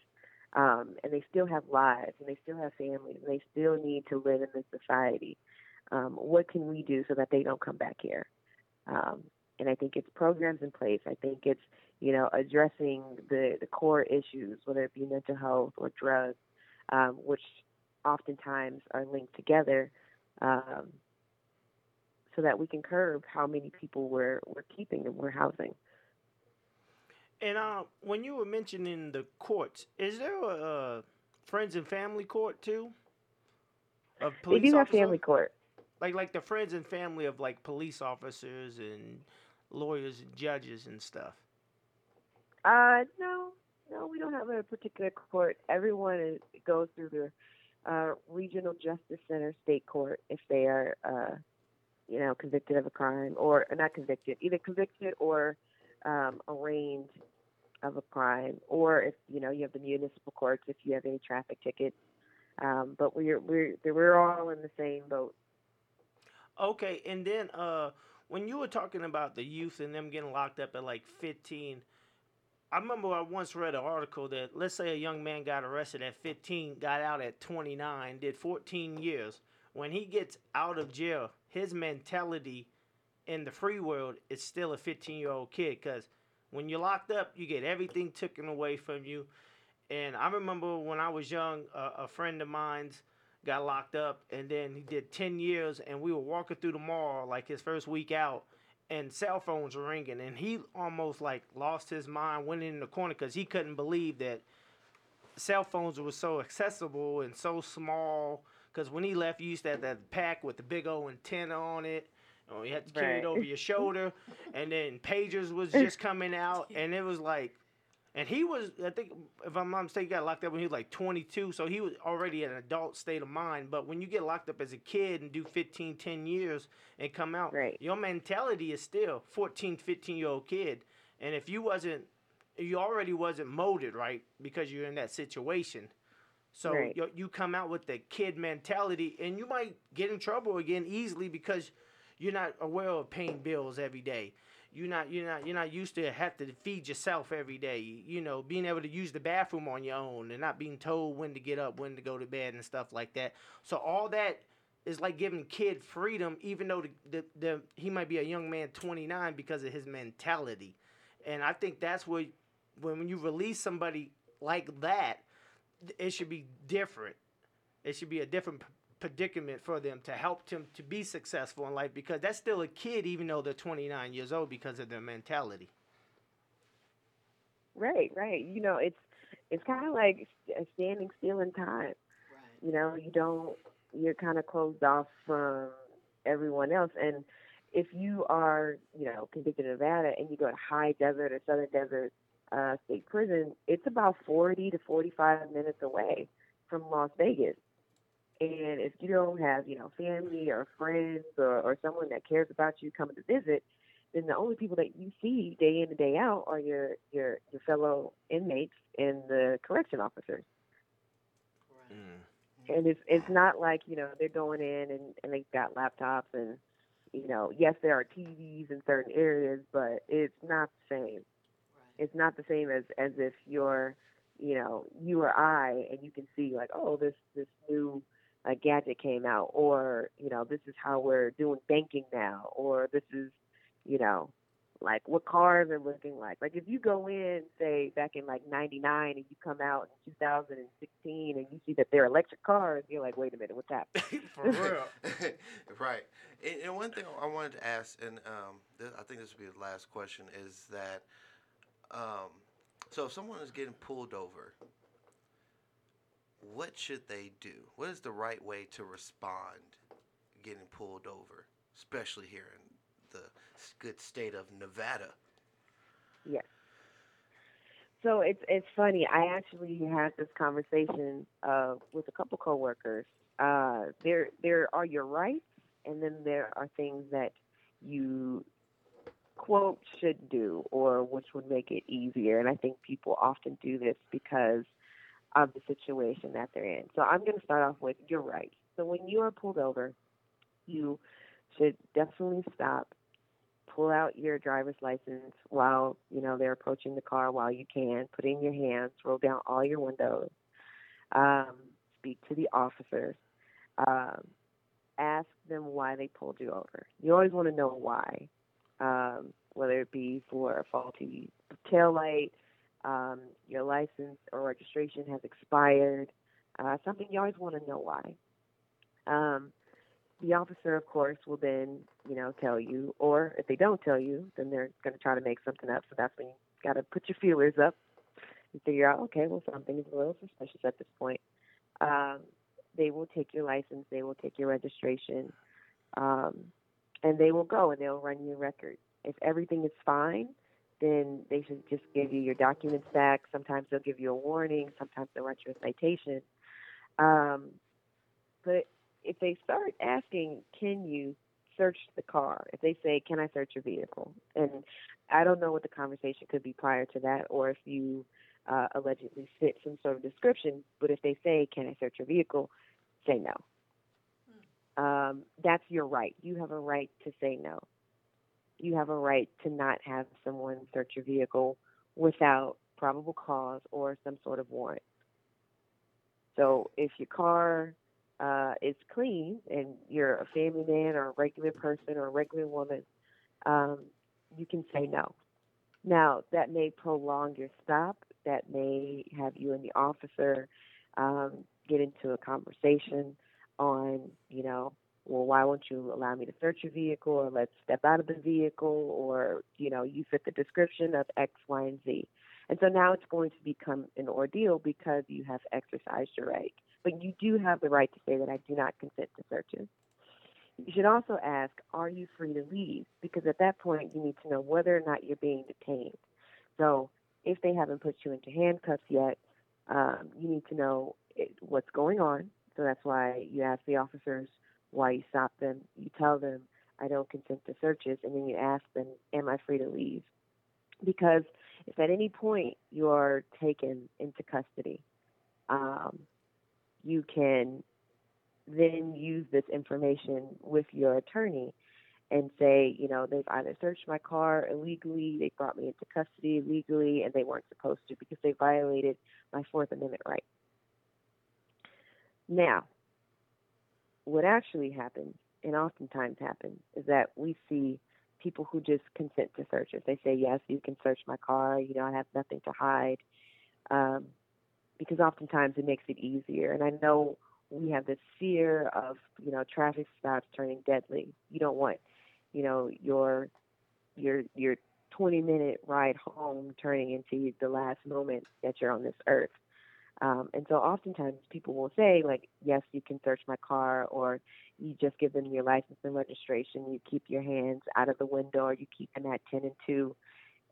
um, and they still have lives, and they still have families, and they still need to live in this society. Um, what can we do so that they don't come back here? Um, and I think it's programs in place. I think it's you know addressing the the core issues, whether it be mental health or drugs, um, which oftentimes are linked together. Um, so that we can curb how many people we're we're keeping and we're housing. And uh, when you were mentioning the courts, is there a, uh friends and family court too? Of police They do have officers? family court. Like like the friends and family of like police officers and lawyers and judges and stuff. Uh, no, no, we don't have a particular court. Everyone is, goes through the uh, regional justice center, state court, if they are, uh, you know, convicted of a crime or, or not convicted, either convicted or um, arraigned of a crime, or if you know you have the municipal courts if you have any traffic tickets. Um, but we're we're we're all in the same boat. Okay, and then uh, when you were talking about the youth and them getting locked up at like 15, I remember I once read an article that let's say a young man got arrested at 15, got out at 29, did 14 years. When he gets out of jail, his mentality in the free world is still a 15 year old kid because when you're locked up, you get everything taken away from you. And I remember when I was young, a, a friend of mine's got locked up, and then he did 10 years, and we were walking through the mall, like his first week out, and cell phones were ringing, and he almost like lost his mind, went in the corner because he couldn't believe that cell phones were so accessible and so small. Because when he left, you used to have that pack with the big old antenna on it. You had to carry it over your shoulder, and then pagers was just coming out, and it was like, and he was, I think, if I'm not mistaken, got locked up when he was like 22, so he was already in an adult state of mind. But when you get locked up as a kid and do 15, 10 years and come out, right. your mentality is still 14, 15 year old kid. And if you wasn't, you already wasn't molded right because you're in that situation. So Right. you, you come out with the kid mentality, and you might get in trouble again easily because you're not aware of paying bills every day. You're not you're not you're not used to have to feed yourself every day. You know, being able to use the bathroom on your own and not being told when to get up, when to go to bed, and stuff like that. So all that is like giving kid freedom, even though the, the, the he might be a young man, 29, because of his mentality. And I think that's where when when you release somebody like that, it should be different. It should be a different predicament for them to help them to be successful in life because that's still a kid even though they're 29 years old because of their mentality. Right, right. You know, it's it's kind of like st- standing still in time. You know, you don't you're kind of closed off from everyone else. And if you are, you know, convicted in Nevada and you go to High Desert or Southern Desert uh, State Prison, it's about 40 to 45 minutes away from Las Vegas. And if you don't have, you know, family or friends or, or someone that cares about you coming to visit, then the only people that you see day in and day out are your your your fellow inmates and the correction officers. Mm. And it's it's not like you know they're going in and and they've got laptops and you know yes there are TVs in certain areas, but it's not the same. It's not the same as as if you're you know you or I and you can see like oh this this new uh, gadget came out or you know this is how we're doing banking now or this is you know like what cars are looking like. Like if you go in, say back in like '99, and you come out in 2016, and you see that they're electric cars, you're like, wait a minute, what's happening? For real. right. And, and one thing I wanted to ask, and um, th- I think this will be the last question, is that um, so if someone is getting pulled over, what should they do? What is the right way to respond getting pulled over, especially here in the good state of Nevada? Yes. So it's it's funny. I actually had this conversation uh, with a couple coworkers. Uh, there there are your rights, and then there are things that you quote should do, or which would make it easier. And I think people often do this because of the situation that they're in. So I'm going to start off with your right. So when you are pulled over, you should definitely stop pull out your driver's license while you know they're approaching the car while you can put in your hands roll down all your windows um, speak to the officers um, ask them why they pulled you over you always want to know why um, whether it be for a faulty tail light um, your license or registration has expired uh, something you always want to know why um, the officer, of course, will then, you know, tell you, or if they don't tell you, then they're going to try to make something up. So that's when you got to put your feelers up and figure out, okay, well, something is a little suspicious at this point. Um, they will take your license, they will take your registration, um, and they will go and they'll run your record. If everything is fine, then they should just give you your documents back. Sometimes they'll give you a warning. Sometimes they'll write you a citation. Um, but if they start asking, can you search the car? If they say, can I search your vehicle? And I don't know what the conversation could be prior to that, or if you uh, allegedly fit some sort of description. But if they say, can I search your vehicle? Say no. Um, that's your right. You have a right to say no. You have a right to not have someone search your vehicle without probable cause or some sort of warrant. So if your car uh, is clean and you're a family man or a regular person or a regular woman, um, you can say no. Now, that may prolong your stop. That may have you and the officer um, get into a conversation on, you know, well, why won't you allow me to search your vehicle or let's step out of the vehicle or, you know, you fit the description of X, Y, and Z. And so now it's going to become an ordeal because you have exercised your right. But you do have the right to say that I do not consent to searches. You should also ask, are you free to leave? Because at that point, you need to know whether or not you're being detained. So if they haven't put you into handcuffs yet, um, you need to know it, what's going on. So that's why you ask the officers why you stop them. You tell them, I don't consent to searches, and then you ask them, Am I free to leave? Because if at any point you are taken into custody, um, you can then use this information with your attorney and say, you know, they've either searched my car illegally, they brought me into custody illegally, and they weren't supposed to because they violated my Fourth Amendment right. Now, what actually happens, and oftentimes happens, is that we see people who just consent to searches. They say, yes, you can search my car, you know, I have nothing to hide. Um, because oftentimes it makes it easier. And I know we have this fear of, you know, traffic stops turning deadly. You don't want, you know, your your your 20 minute ride home turning into the last moment that you're on this earth. Um, and so oftentimes people will say, like, yes, you can search my car, or you just give them your license and registration. You keep your hands out of the window, or you keep them at 10 and 2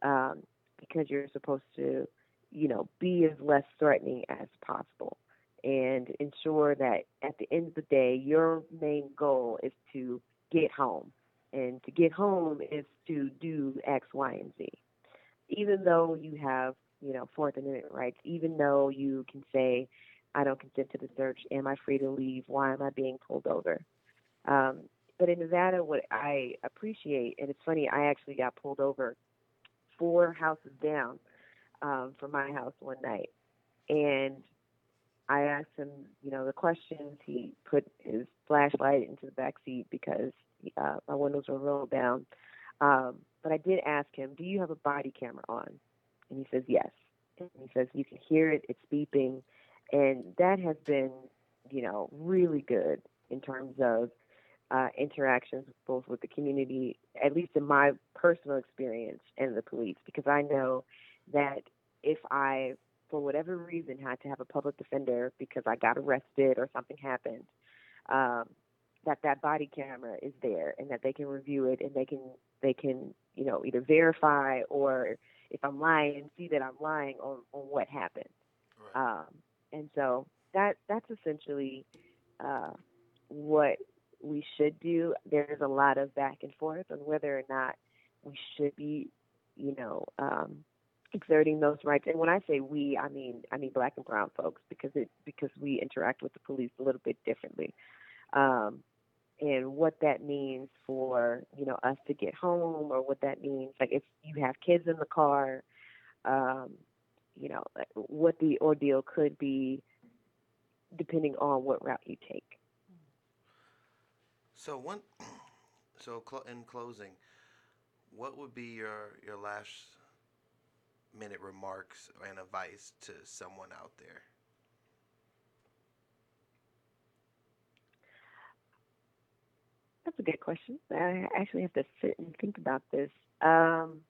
um, because you're supposed to, you know, be as less threatening as possible and ensure that at the end of the day, your main goal is to get home. And to get home is to do X, Y, and Z. Even though you have you know, Fourth Amendment rights, even though you can say, I don't consent to the search, am I free to leave? Why am I being pulled over? Um, but in Nevada, what I appreciate, and it's funny, I actually got pulled over four houses down um, from my house one night. And I asked him, you know, the questions. He put his flashlight into the back seat because uh, my windows were rolled down. Um, but I did ask him, "Do you have a body camera on?" And he says, "Yes." And he says, "You can hear it; it's beeping," and that has been, you know, really good in terms of uh, interactions both with the community, at least in my personal experience, and the police, because I know that if I, for whatever reason, had to have a public defender because I got arrested or something happened, um, that that body camera is there and that they can review it and they can they can you know either verify or if I'm lying see that I'm lying on on what happened. Um, and so that that's essentially uh, what we should do. There's a lot of back and forth on whether or not we should be, you know, um, exerting those rights. And when I say we, I mean I mean black and brown folks because it because we interact with the police a little bit differently. Um, and what that means for you know us to get home or what that means like if you have kids in the car um, you know what the ordeal could be depending on what route you take So one, so cl- in closing, what would be your your last minute remarks and advice to someone out there? A good question. I actually have to sit and think about this. Um,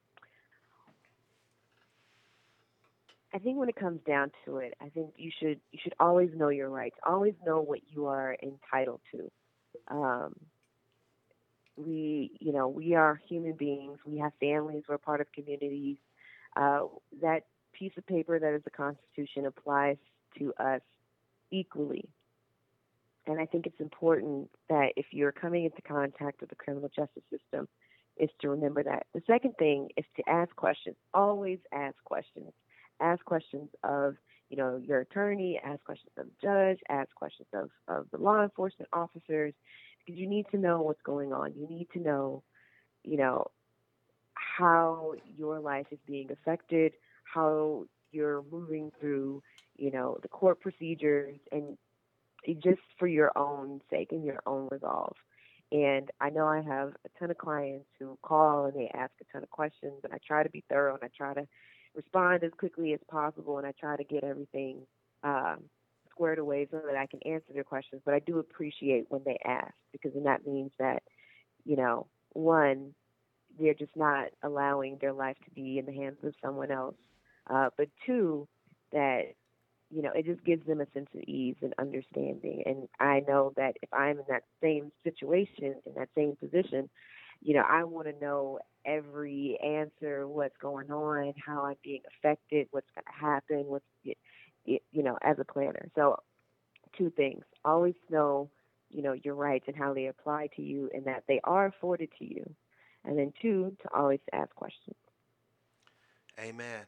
I think when it comes down to it, I think you should you should always know your rights. Always know what you are entitled to. Um, we, you know, we are human beings. We have families. We're part of communities. Uh, that piece of paper that is the Constitution applies to us equally. And I think it's important that if you're coming into contact with the criminal justice system, is to remember that. The second thing is to ask questions. Always ask questions. Ask questions of, you know, your attorney, ask questions of the judge, ask questions of, of the law enforcement officers, because you need to know what's going on. You need to know, you know, how your life is being affected, how you're moving through, you know, the court procedures and just for your own sake and your own resolve. And I know I have a ton of clients who call and they ask a ton of questions, and I try to be thorough and I try to respond as quickly as possible, and I try to get everything um, squared away so that I can answer their questions. But I do appreciate when they ask because then that means that, you know, one, they're just not allowing their life to be in the hands of someone else. Uh, but two, that you know, it just gives them a sense of ease and understanding. And I know that if I'm in that same situation, in that same position, you know, I want to know every answer, what's going on, how I'm being affected, what's going to happen, what's, you know, as a planner. So, two things: always know, you know, your rights and how they apply to you, and that they are afforded to you. And then two, to always ask questions. Amen.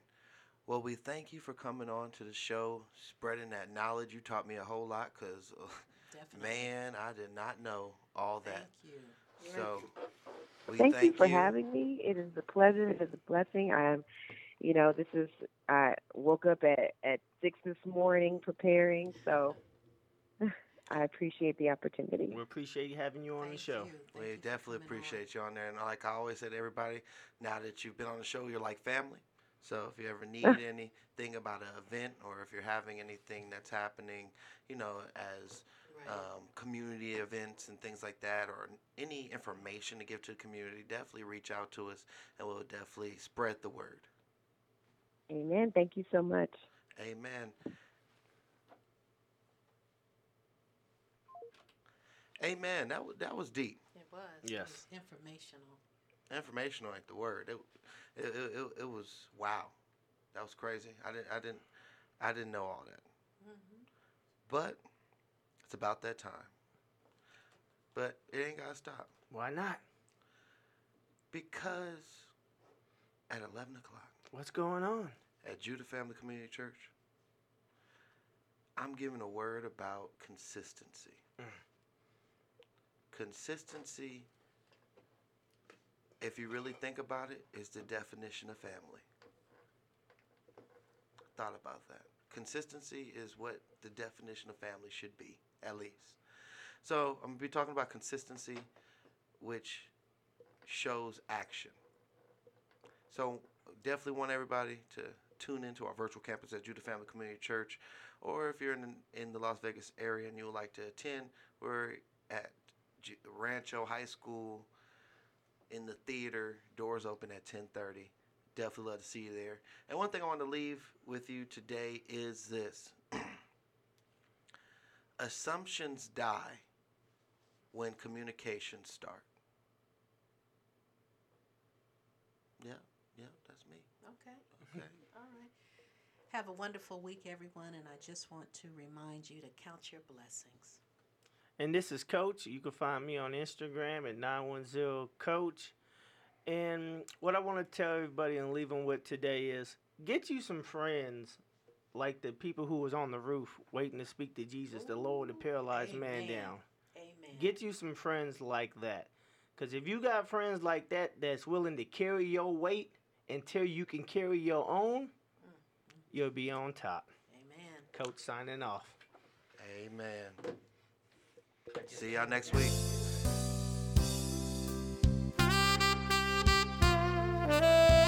Well, we thank you for coming on to the show, spreading that knowledge. You taught me a whole lot because, uh, man, I did not know all that. Thank you. So, we thank, you for having me. It is a pleasure. It is a blessing. I'm, you know, this is. I woke up at at six this morning preparing, so I appreciate the opportunity. We appreciate having you on the show. We definitely appreciate you on there. And like I always say to everybody, now that you've been on the show, you're like family. So if you ever need anything about an event or if you're having anything that's happening, you know, as um, community events and things like that, or any information to give to the community, definitely reach out to us and we'll definitely spread the word. Amen. Thank you so much. Amen. Amen. That was that was deep. It was. Yes. It was informational. Informational ain't the word. It, it, it, it, it was wow. That was crazy. I didn't I didn't I didn't know all that. Mm-hmm. But it's about that time. But it ain't gotta stop. Why not? Because at eleven o'clock What's going on? at Judah Family Community Church, I'm giving a word about consistency. Consistency, if you really think about it, is the definition of family. Thought about that. Consistency is what the definition of family should be, at least. So I'm gonna be talking about consistency, which shows action. So definitely want everybody to tune into our virtual campus at Judah Family Community Church, or if you're in in the Las Vegas area and you would like to attend, we're at Rancho High School in the theater. Doors open at 10:30. Definitely love to see you there. And one thing I want to leave with you today is this: assumptions die when communications start. Yeah, yeah, that's me. Okay. Okay. All right. Have a wonderful week, everyone, and I just want to remind you to count your blessings. And this is Coach. You can find me on Instagram at 910Coach. And what I want to tell everybody and leave them with today is get you some friends like the people who was on the roof waiting to speak to Jesus, to lower the paralyzed man down. Amen. Get you some friends like that. Because if you got friends like that that's willing to carry your weight until you can carry your own, mm-hmm. you'll be on top. Amen. Coach signing off. Amen. See y'all next week. Hey.